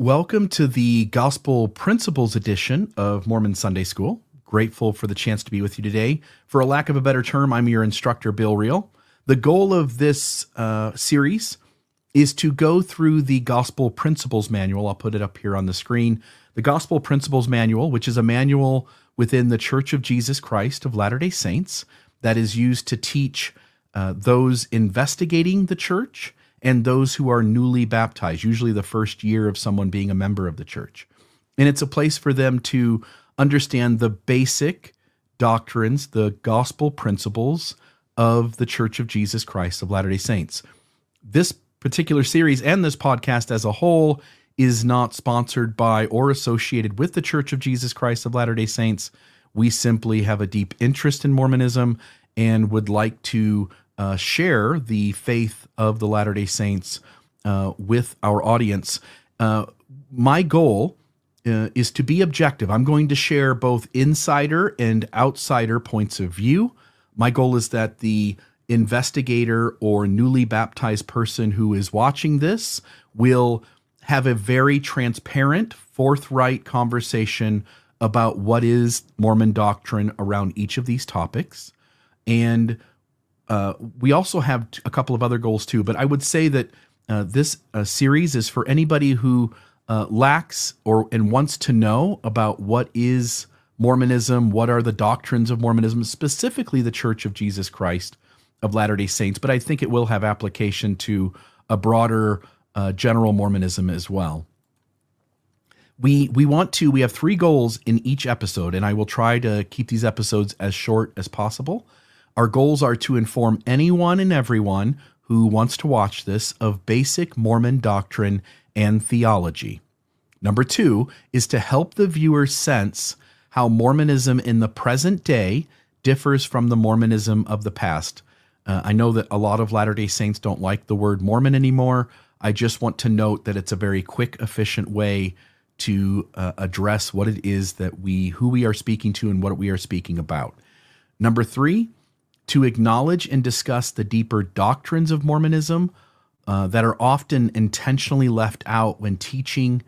Welcome to the Gospel Principles edition of Mormon Sunday School. Grateful for the chance to be with you today. For a lack of a better term, I'm your instructor, Bill Reel. The goal of this uh, series is to go through the Gospel Principles Manual. I'll put it up here on the screen. The Gospel Principles Manual, which is a manual within the Church of Jesus Christ of Latter day Saints that is used to teach uh, those investigating the church and those who are newly baptized, usually the first year of someone being a member of the church. And it's a place for them to understand the basic doctrines, the gospel principles of the Church of Jesus Christ of Latter day Saints. This particular series and this podcast as a whole is not sponsored by or associated with the Church of Jesus Christ of Latter day Saints. We simply have a deep interest in Mormonism and would like to uh, share the faith of the Latter day Saints uh, with our audience. Uh, my goal uh, is to be objective. I'm going to share both insider and outsider points of view. My goal is that the investigator or newly baptized person who is watching this will have a very transparent, forthright conversation about what is Mormon doctrine around each of these topics. And uh, we also have a couple of other goals too, but I would say that uh, this uh, series is for anybody who uh, lacks or and wants to know about what is Mormonism, what are the doctrines of Mormonism, specifically the Church of Jesus Christ of Latter Day Saints. But I think it will have application to a broader uh, general Mormonism as well. We we want to we have three goals in each episode, and I will try to keep these episodes as short as possible. Our goals are to inform anyone and everyone who wants to watch this of basic Mormon doctrine and theology. Number two is to help the viewer sense how Mormonism in the present day differs from the Mormonism of the past. Uh, I know that a lot of Latter day Saints don't like the word Mormon anymore. I just want to note that it's a very quick, efficient way to uh, address what it is that we, who we are speaking to, and what we are speaking about. Number three to acknowledge and discuss the deeper doctrines of Mormonism uh, that are often intentionally left out when teaching,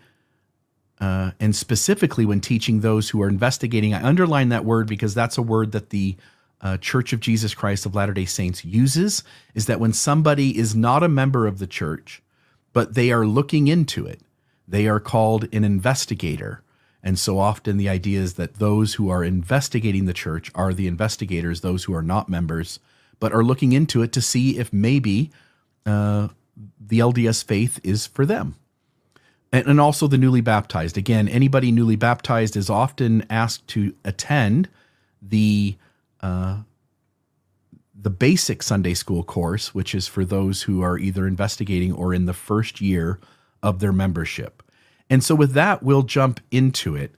uh, and specifically when teaching those who are investigating. I underline that word because that's a word that the uh, Church of Jesus Christ of Latter day Saints uses is that when somebody is not a member of the church, but they are looking into it, they are called an investigator and so often the idea is that those who are investigating the church are the investigators, those who are not members, but are looking into it to see if maybe uh, the LDS faith is for them. And, and also the newly baptized. Again, anybody newly baptized is often asked to attend the uh, the basic Sunday school course, which is for those who are either investigating or in the first year of their membership. And so, with that, we'll jump into it.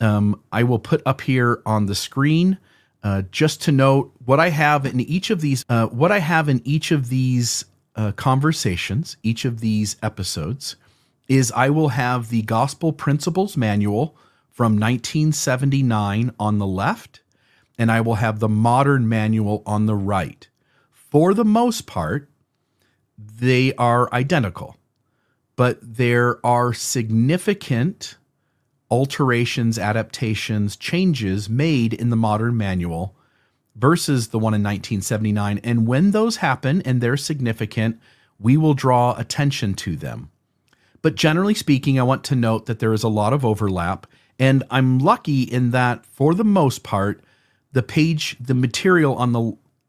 Um, I will put up here on the screen uh, just to note what I have in each of these. Uh, what I have in each of these uh, conversations, each of these episodes, is I will have the Gospel Principles Manual from 1979 on the left, and I will have the Modern Manual on the right. For the most part, they are identical but there are significant alterations, adaptations, changes made in the modern manual versus the one in 1979. And when those happen and they're significant, we will draw attention to them. But generally speaking, I want to note that there is a lot of overlap. And I'm lucky in that, for the most part, the page, the material on the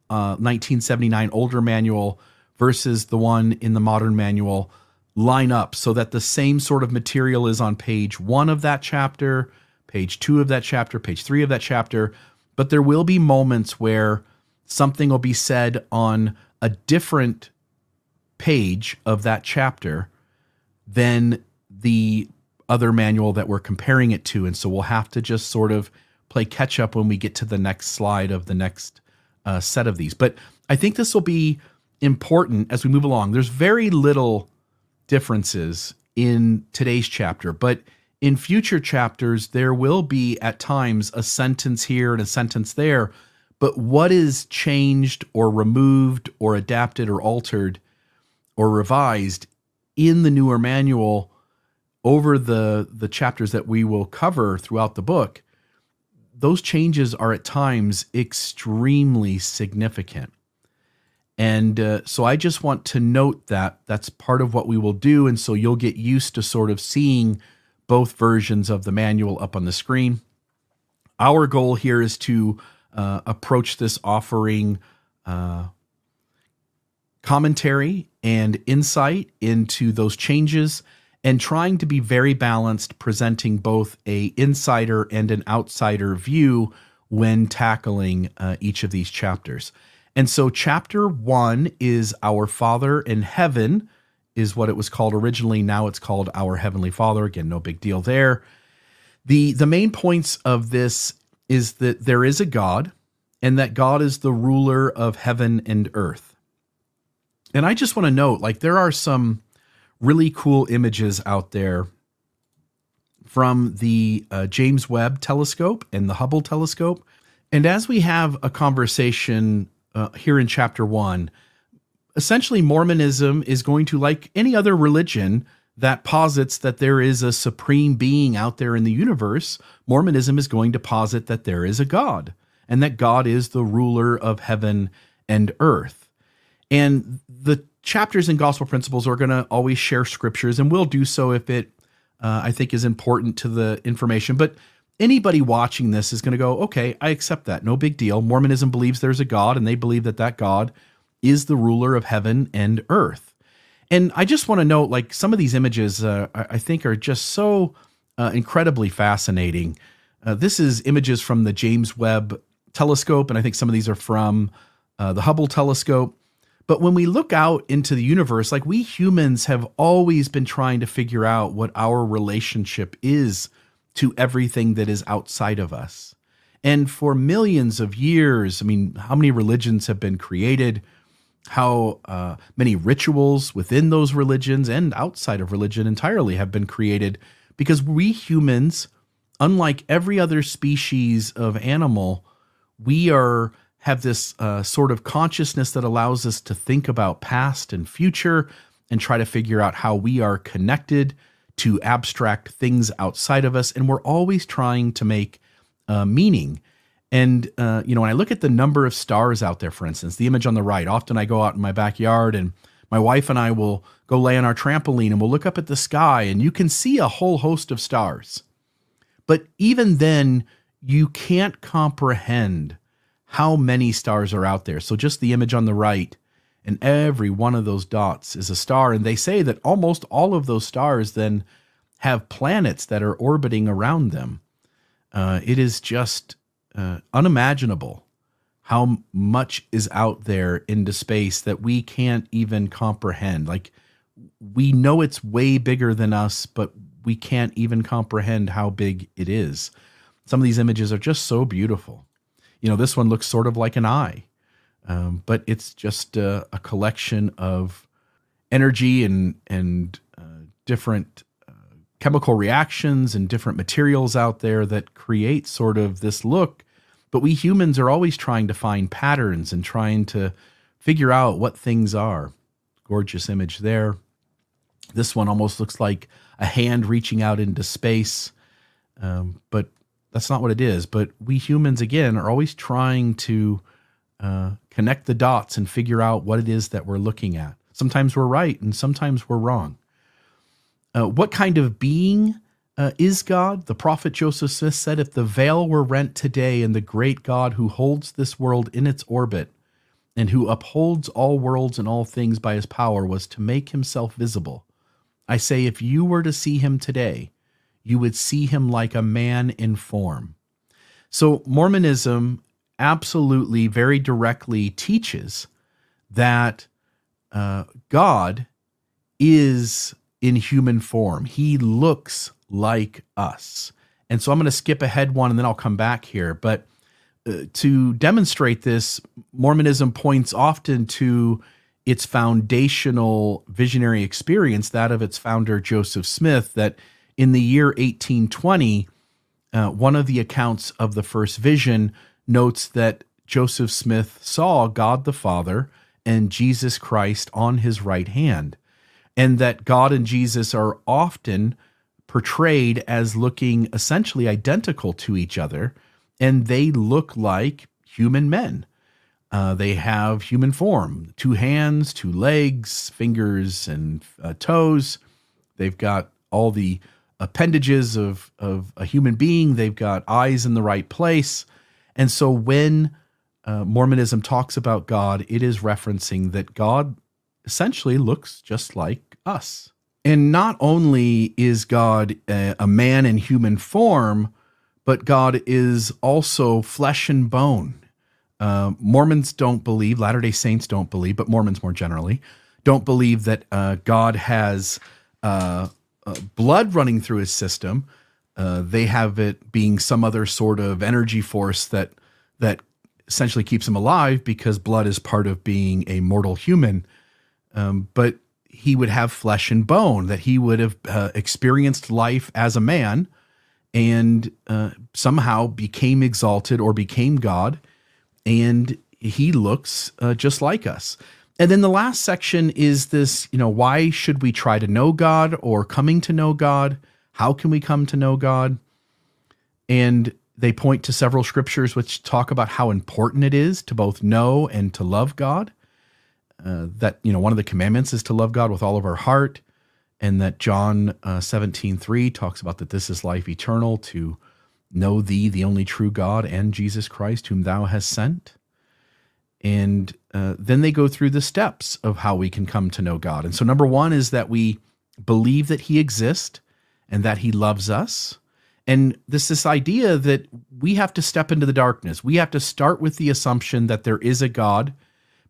uh, 1979 older manual versus the one in the modern manual line up so that the same sort of material is on page one of that chapter, page two of that chapter, page three of that chapter. But there will be moments where something will be said on a different page of that chapter than the other manual that we're comparing it to. And so we'll have to just sort of play catch up when we get to the next slide of the next uh, set of these. But I think this will be important as we move along. There's very little differences in today's chapter, but in future chapters, there will be at times a sentence here and a sentence there. But what is changed or removed or adapted or altered or revised in the newer manual over the the chapters that we will cover throughout the book, those changes are at times extremely significant. And uh, so I just want to note that that's part of what we will do. And so you'll get used to sort of seeing both versions of the manual up on the screen. Our goal here is to uh, approach this offering uh, commentary and insight into those changes and trying to be very balanced presenting both a insider and an outsider view when tackling uh, each of these chapters and so chapter one is our father in heaven is what it was called originally. Now it's called our heavenly father. Again no big deal there. The the main points of this is that there is a god and that god is the ruler of heaven and earth. And I just want to note like there are some really cool images out there from the uh, James Webb telescope and the Hubble telescope. And as we have a conversation uh, here in chapter one, essentially Mormonism is going to, like any other religion that posits that there is a supreme being out there in the universe, Mormonism is going to posit that there is a God and that God is the ruler of heaven and earth. And the chapters in gospel principles are going to always share scriptures, and we'll do so if it, uh, I think, is important to the information. But anybody watching this is going to go, okay, I accept that. No big deal. Mormonism believes there's a God, and they believe that that God is the ruler of heaven and earth. And I just want to note, like, some of these images uh, I think are just so uh, incredibly fascinating. Uh, this is images from the James Webb telescope, and I think some of these are from uh, the Hubble telescope. But when we look out into the universe, like we humans have always been trying to figure out what our relationship is to everything that is outside of us. And for millions of years, I mean, how many religions have been created? How uh, many rituals within those religions and outside of religion entirely have been created? Because we humans, unlike every other species of animal, we are have this uh, sort of consciousness that allows us to think about past and future and try to figure out how we are connected to abstract things outside of us. And we're always trying to make uh, meaning. And, uh, you know, when I look at the number of stars out there, for instance, the image on the right, often I go out in my backyard and my wife and I will go lay on our trampoline and we'll look up at the sky and you can see a whole host of stars. But even then, you can't comprehend how many stars are out there. So just the image on the right, and every one of those dots is a star. And they say that almost all of those stars then have planets that are orbiting around them. Uh, it is just uh, unimaginable how much is out there into space that we can't even comprehend. Like, we know it's way bigger than us, but we can't even comprehend how big it is. Some of these images are just so beautiful you know, this one looks sort of like an eye, um, but it's just a, a, collection of energy and and uh, different uh, chemical reactions and different materials out there that create sort of this look. But we humans are always trying to find patterns and trying to figure out what things are. Gorgeous image there. This one almost looks like a hand reaching out into space, um, but that's not what it is. But we humans, again, are always trying to uh, connect the dots and figure out what it is that we're looking at. Sometimes we're right and sometimes we're wrong. Uh, what kind of being uh, is God? The prophet Joseph Smith said, If the veil were rent today and the great God who holds this world in its orbit and who upholds all worlds and all things by his power was to make himself visible, I say, if you were to see him today, you would see him like a man in form. So, Mormonism absolutely, very directly teaches that uh, God is in human form. He looks like us. And so I'm going to skip ahead one and then I'll come back here. But uh, to demonstrate this, Mormonism points often to its foundational visionary experience, that of its founder, Joseph Smith, that in the year 1820, uh, one of the accounts of the first vision notes that Joseph Smith saw God the Father and Jesus Christ on his right hand, and that God and Jesus are often portrayed as looking essentially identical to each other, and they look like human men. Uh, they have human form two hands, two legs, fingers, and uh, toes. They've got all the appendages of, of a human being, they've got eyes in the right place. And so when uh, Mormonism talks about God, it is referencing that God essentially looks just like us. And not only is God a, a man in human form, but God is also flesh and bone. Uh, Mormons don't believe, Latter day Saints don't believe, but Mormons more generally don't believe that uh, God has uh, uh blood running through his system. Uh, they have it being some other sort of energy force that that essentially keeps him alive because blood is part of being a mortal human. Um, but he would have flesh and bone, that he would have uh, experienced life as a man and uh, somehow became exalted or became God. And he looks uh, just like us. And then the last section is this, you know, why should we try to know God or coming to know God? How can we come to know God? And they point to several scriptures which talk about how important it is to both know and to love God uh, that you know one of the commandments is to love God with all of our heart, and that John uh, 17 3 talks about that this is life eternal to know thee, the only true God, and Jesus Christ, whom thou hast sent. And uh, then they go through the steps of how we can come to know God. And so, number one is that we believe that He exists and that He loves us. And this this idea that we have to step into the darkness. We have to start with the assumption that there is a God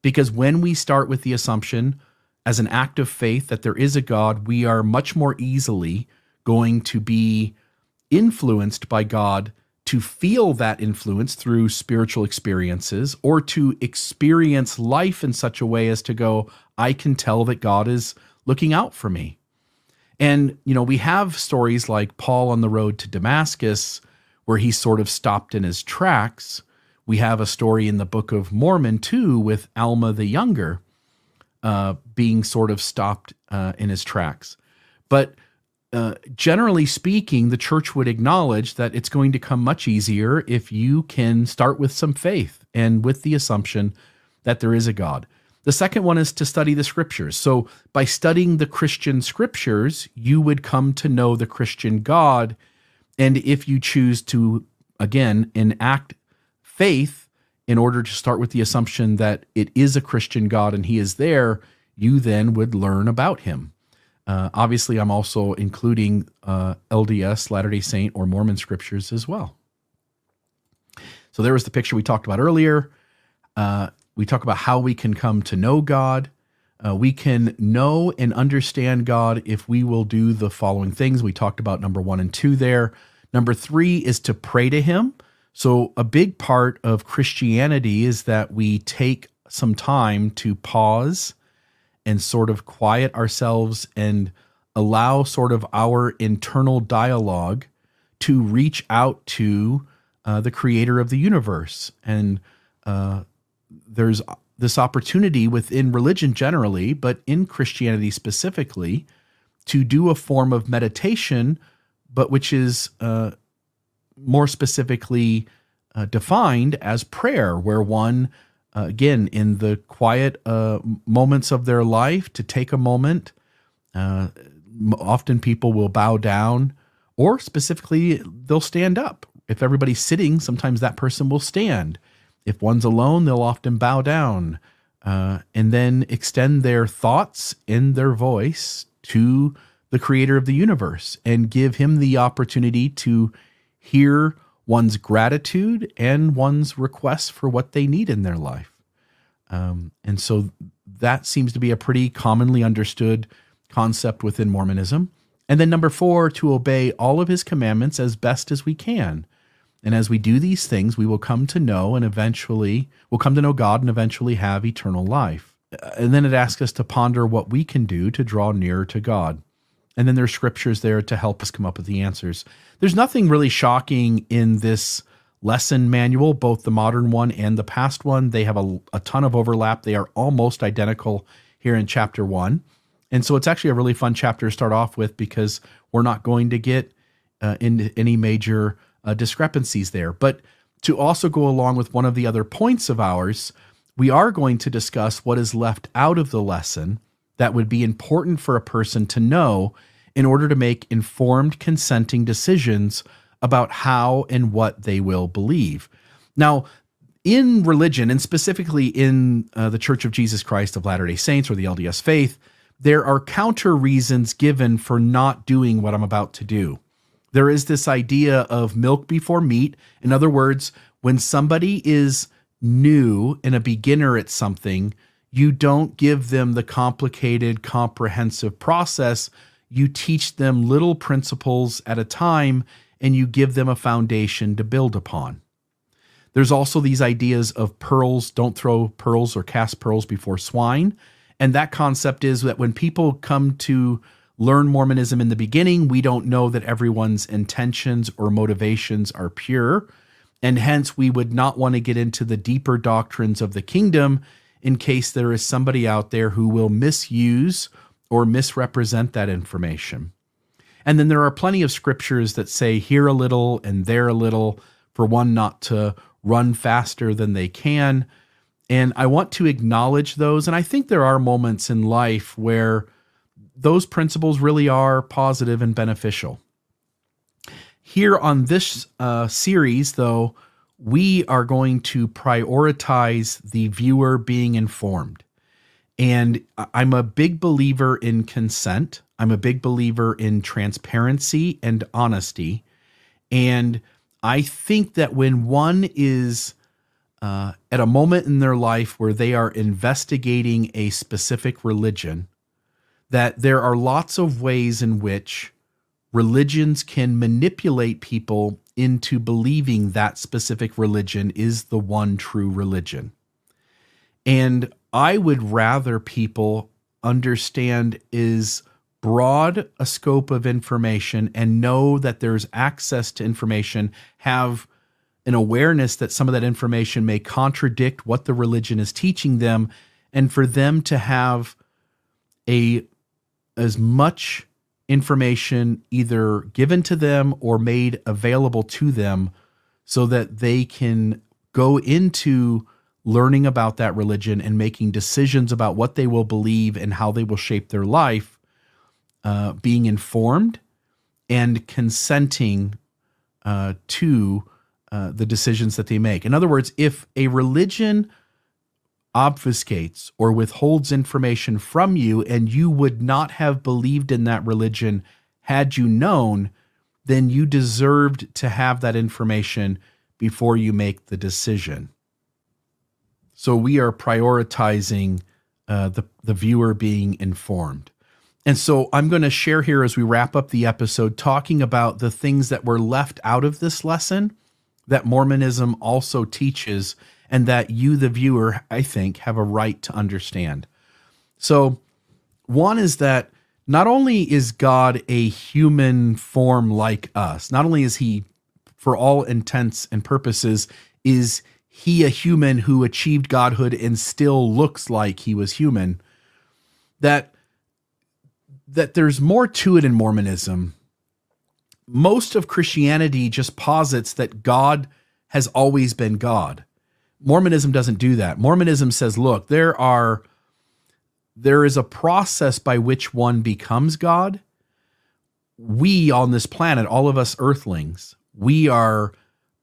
because when we start with the assumption as an act of faith that there is a God, we are much more easily going to be influenced by God to feel that influence through spiritual experiences or to experience life in such a way as to go, I can tell that God is looking out for me. And, you know, we have stories like Paul on the road to Damascus, where he sort of stopped in his tracks we have a story in the Book of Mormon too with Alma the Younger uh, being sort of stopped uh, in his tracks. But uh, generally speaking, the church would acknowledge that it's going to come much easier if you can start with some faith and with the assumption that there is a God. The second one is to study the scriptures. So, by studying the Christian scriptures, you would come to know the Christian God. And if you choose to, again, enact faith in order to start with the assumption that it is a Christian God and He is there, you then would learn about Him. Uh, obviously, I'm also including uh, LDS, Latter day Saint, or Mormon scriptures as well. So there was the picture we talked about earlier. Uh, we talk about how we can come to know God. Uh, we can know and understand God if we will do the following things. We talked about number one and two there. Number three is to pray to Him. So, a big part of Christianity is that we take some time to pause and sort of quiet ourselves and allow sort of our internal dialogue to reach out to uh, the creator of the universe. And uh, there's this opportunity within religion generally, but in Christianity specifically, to do a form of meditation, but which is uh, more specifically uh, defined as prayer, where one, uh, again, in the quiet uh, moments of their life, to take a moment. Uh, often people will bow down, or specifically, they'll stand up. If everybody's sitting, sometimes that person will stand. If one's alone, they'll often bow down uh, and then extend their thoughts in their voice to the creator of the universe and give him the opportunity to hear one's gratitude and one's requests for what they need in their life. Um, and so that seems to be a pretty commonly understood concept within Mormonism. And then number four, to obey all of his commandments as best as we can. And as we do these things, we will come to know and eventually we'll come to know God and eventually have eternal life. And then it asks us to ponder what we can do to draw nearer to God. And then there's scriptures there to help us come up with the answers. There's nothing really shocking in this lesson manual, both the modern one and the past one. They have a, a ton of overlap. They are almost identical here in chapter one. And so it's actually a really fun chapter to start off with because we're not going to get uh, into any major uh, discrepancies there. But to also go along with one of the other points of ours, we are going to discuss what is left out of the lesson that would be important for a person to know in order to make informed consenting decisions about how and what they will believe. Now, in religion, and specifically in uh, the Church of Jesus Christ of Latter day Saints or the LDS faith, there are counter reasons given for not doing what I'm about to do. There is this idea of milk before meat. In other words, when somebody is new and a beginner at something, you don't give them the complicated, comprehensive process. You teach them little principles at a time and you give them a foundation to build upon. There's also these ideas of pearls, don't throw pearls or cast pearls before swine. And that concept is that when people come to learn Mormonism in the beginning, we don't know that everyone's intentions or motivations are pure. And hence, we would not want to get into the deeper doctrines of the kingdom in case there is somebody out there who will misuse or misrepresent that information. And then there are plenty of scriptures that say here a little and there a little for one not to run faster than they can. And I want to acknowledge those. And I think there are moments in life where those principles really are positive and beneficial. Here on this uh, series, though, we are going to prioritize the viewer being informed. And I'm a big believer in consent. I'm a big believer in transparency and honesty. And I think that when one is uh, at a moment in their life where they are investigating a specific religion, that there are lots of ways in which religions can manipulate people into believing that specific religion is the one true religion. And I would rather people understand is broad a scope of information and know that there's access to information, have an awareness that some of that information may contradict what the religion is teaching them, and for them to have a as much information either given to them or made available to them so that they can go into learning about that religion and making decisions about what they will believe and how they will shape their life, uh, being informed and consenting uh, to uh, the decisions that they make. In other words, if a religion obfuscates or withholds information from you and you would not have believed in that religion had you known, then you deserved to have that information before you make the decision. So we are prioritizing uh, the, the viewer being informed. And so I'm going to share here as we wrap up the episode talking about the things that were left out of this lesson that Mormonism also teaches and that you, the viewer, I think, have a right to understand. So, one is that not only is God a human form like us, not only is he, for all intents and purposes, is he a human who achieved godhood and still looks like he was human, that that there's more to it in Mormonism. Most of Christianity just posits that God has always been God. Mormonism doesn't do that. Mormonism says, look, there are there is a process by which one becomes God. We on this planet, all of us earthlings, we are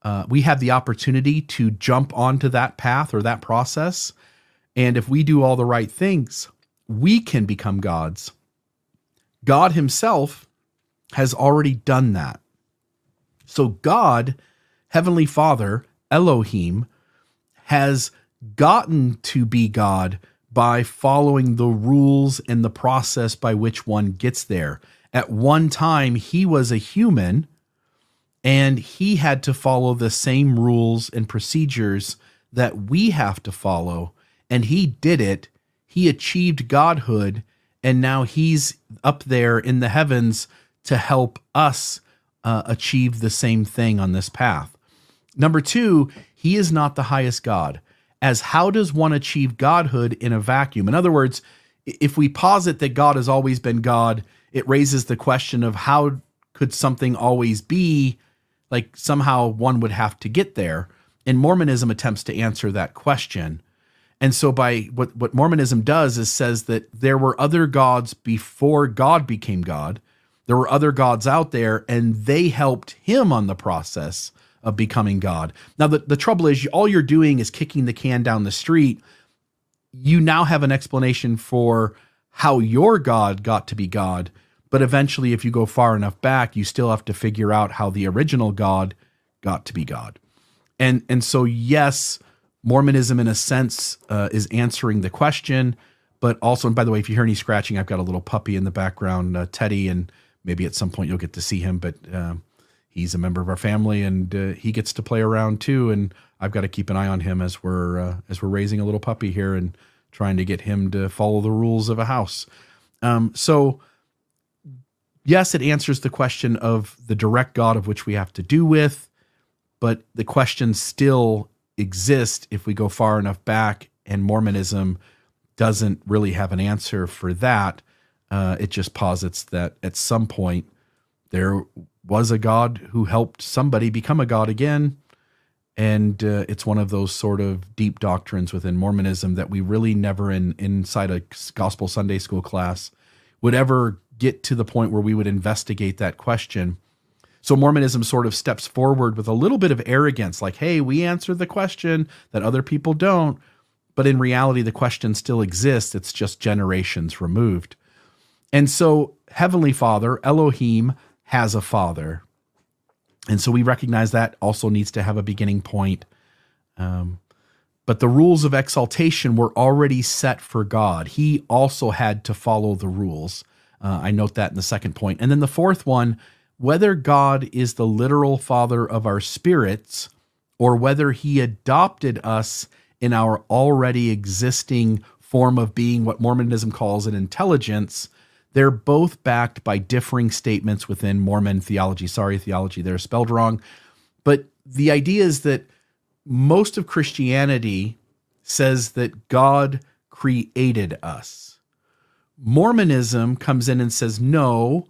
uh, we have the opportunity to jump onto that path or that process. And if we do all the right things, we can become gods. God Himself has already done that. So, God, Heavenly Father, Elohim, has gotten to be God by following the rules and the process by which one gets there. At one time, he was a human and he had to follow the same rules and procedures that we have to follow. And he did it. He achieved godhood. And now he's up there in the heavens to help us uh, achieve the same thing on this path. Number two, he is not the highest God. As how does one achieve godhood in a vacuum? In other words, if we posit that God has always been God it raises the question of how could something always be like somehow one would have to get there and mormonism attempts to answer that question and so by what what mormonism does is says that there were other gods before god became god there were other gods out there and they helped him on the process of becoming god now the, the trouble is all you're doing is kicking the can down the street you now have an explanation for how your god got to be god but eventually, if you go far enough back, you still have to figure out how the original God got to be God. And and so yes, Mormonism in a sense uh, is answering the question, but also and by the way, if you hear any scratching, I've got a little puppy in the background, uh, Teddy, and maybe at some point you'll get to see him. But uh, he's a member of our family, and uh, he gets to play around too. And I've got to keep an eye on him as we're uh, as we're raising a little puppy here and trying to get him to follow the rules of a house. Um, so yes, it answers the question of the direct God of which we have to do with, but the question still exists if we go far enough back, and Mormonism doesn't really have an answer for that. Uh, it just posits that at some point there was a God who helped somebody become a God again. And uh, it's one of those sort of deep doctrines within Mormonism that we really never in inside a gospel Sunday school class would ever get to the point where we would investigate that question. So Mormonism sort of steps forward with a little bit of arrogance, like, hey, we answer the question that other people don't. But in reality, the question still exists. It's just generations removed. And so, Heavenly Father, Elohim, has a father. And so we recognize that also needs to have a beginning point. Um, but the rules of exaltation were already set for God. He also had to follow the rules. Uh, I note that in the second point. And then the fourth one whether God is the literal father of our spirits or whether he adopted us in our already existing form of being, what Mormonism calls an intelligence, they're both backed by differing statements within Mormon theology. Sorry, theology they're spelled wrong. But the idea is that most of Christianity says that God created us. Mormonism comes in and says, no,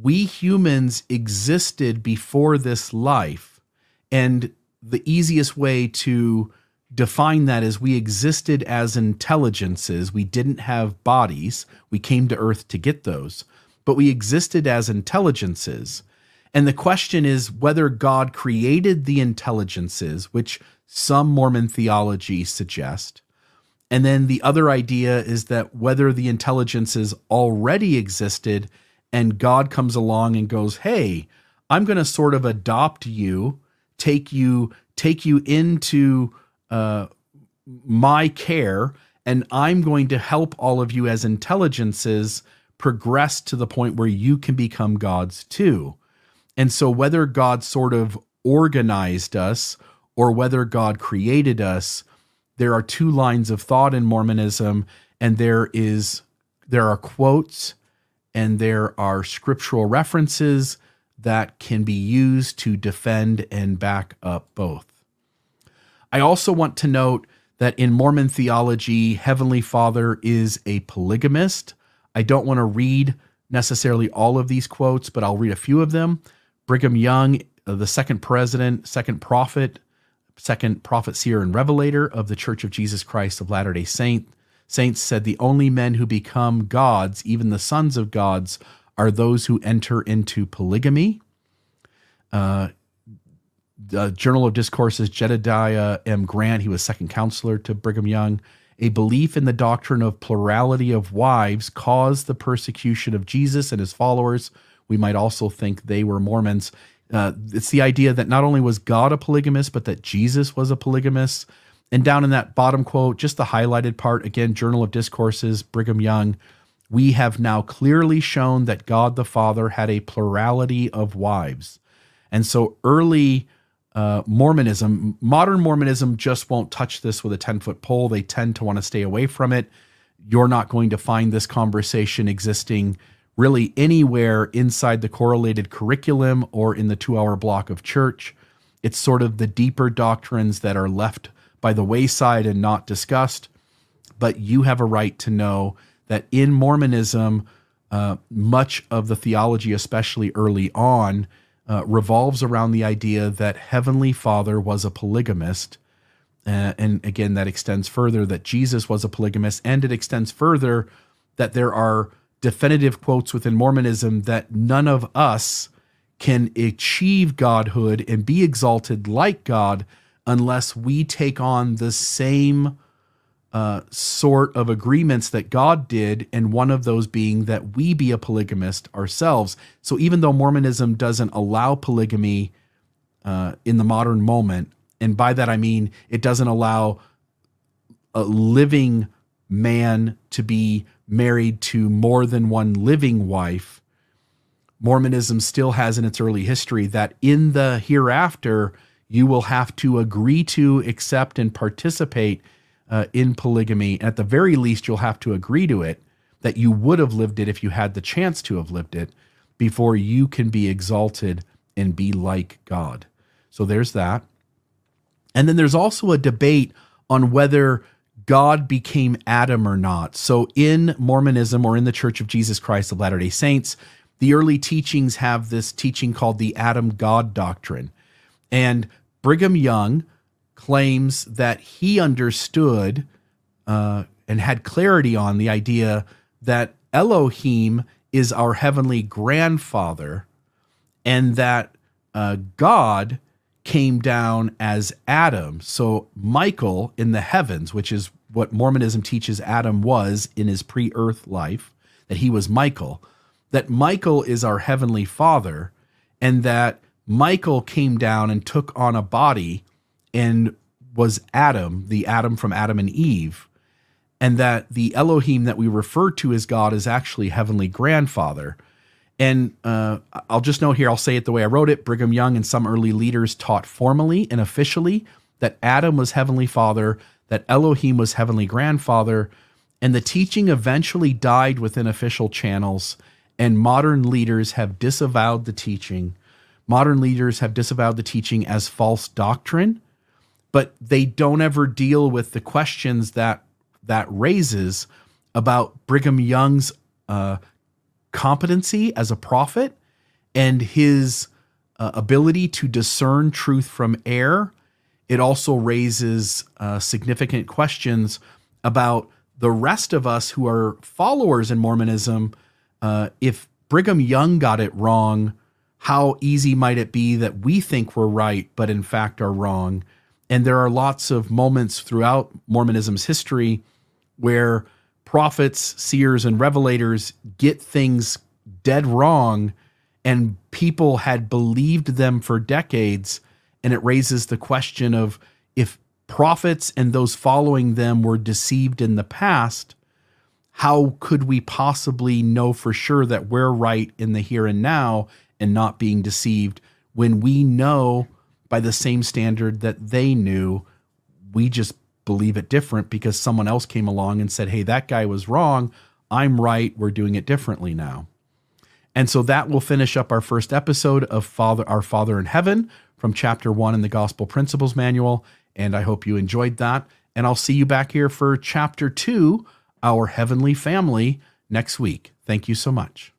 we humans existed before this life. And the easiest way to define that as we existed as intelligences. We didn't have bodies. We came to Earth to get those, but we existed as intelligences. And the question is whether God created the intelligences, which some Mormon theology suggest, and then the other idea is that whether the intelligences already existed and God comes along and goes, "Hey, I'm going to sort of adopt you, take you take you into uh, my care, and I'm going to help all of you as intelligences progress to the point where you can become gods too." And so whether God sort of organized us or whether God created us, there are two lines of thought in Mormonism, and there is there are quotes and there are scriptural references that can be used to defend and back up both. I also want to note that in Mormon theology, Heavenly Father is a polygamist. I don't want to read necessarily all of these quotes, but I'll read a few of them. Brigham Young, uh, the second president, second prophet second prophet, seer, and revelator of the Church of Jesus Christ of Latter day Saint, Saints, said the only men who become gods, even the sons of gods, are those who enter into polygamy. Uh, the Journal of Discourses, Jedediah M. Grant, he was second counselor to Brigham Young. A belief in the doctrine of plurality of wives caused the persecution of Jesus and his followers. We might also think they were Mormons. Uh, it's the idea that not only was God a polygamist, but that Jesus was a polygamist. And down in that bottom quote, just the highlighted part, again, Journal of Discourses, Brigham Young, we have now clearly shown that God the Father had a plurality of wives. And so early uh, Mormonism, modern Mormonism just won't touch this with a 10 foot pole. They tend to want to stay away from it. You're not going to find this conversation existing really anywhere inside the correlated curriculum or in the two hour block of church. It's sort of the deeper doctrines that are left by the wayside and not discussed. But you have a right to know that in Mormonism, uh, much of the theology, especially early on, uh, revolves around the idea that Heavenly Father was a polygamist. Uh, and again, that extends further that Jesus was a polygamist, and it extends further that there are definitive quotes within Mormonism that none of us can achieve godhood and be exalted like God unless we take on the same uh, sort of agreements that God did, and one of those being that we be a polygamist ourselves. So even though Mormonism doesn't allow polygamy uh, in the modern moment, and by that I mean it doesn't allow a living man to be married to more than one living wife, Mormonism still has in its early history that in the hereafter, you will have to agree to, accept, and participate uh, in polygamy. At the very least, you'll have to agree to it that you would have lived it if you had the chance to have lived it before you can be exalted and be like God. So there's that. And then there's also a debate on whether God became Adam or not. So in Mormonism or in the Church of Jesus Christ of Latter day Saints, the early teachings have this teaching called the Adam God doctrine. And Brigham Young claims that he understood uh, and had clarity on the idea that Elohim is our heavenly grandfather and that uh, God came down as Adam. So Michael in the heavens, which is what Mormonism teaches Adam was in his pre earth life, that he was Michael, that Michael is our heavenly father, and that Michael came down and took on a body and was Adam, the Adam from Adam and Eve, and that the Elohim that we refer to as God is actually Heavenly Grandfather. And uh, I'll just note here, I'll say it the way I wrote it. Brigham Young and some early leaders taught formally and officially that Adam was Heavenly Father, that Elohim was Heavenly Grandfather, and the teaching eventually died within official channels, and modern leaders have disavowed the teaching Modern leaders have disavowed the teaching as false doctrine, but they don't ever deal with the questions that that raises about Brigham Young's uh, competency as a prophet and his uh, ability to discern truth from error. It also raises uh, significant questions about the rest of us who are followers in Mormonism. Uh, if Brigham Young got it wrong, how easy might it be that we think we're right, but in fact are wrong? And there are lots of moments throughout Mormonism's history where prophets, seers, and revelators get things dead wrong, and people had believed them for decades. And it raises the question of if prophets and those following them were deceived in the past, how could we possibly know for sure that we're right in the here and now and not being deceived when we know by the same standard that they knew, we just believe it different because someone else came along and said, hey, that guy was wrong. I'm right. We're doing it differently now. And so that will finish up our first episode of Father Our Father in Heaven from chapter 1 in the Gospel Principles Manual and I hope you enjoyed that and I'll see you back here for chapter 2 Our Heavenly Family next week. Thank you so much.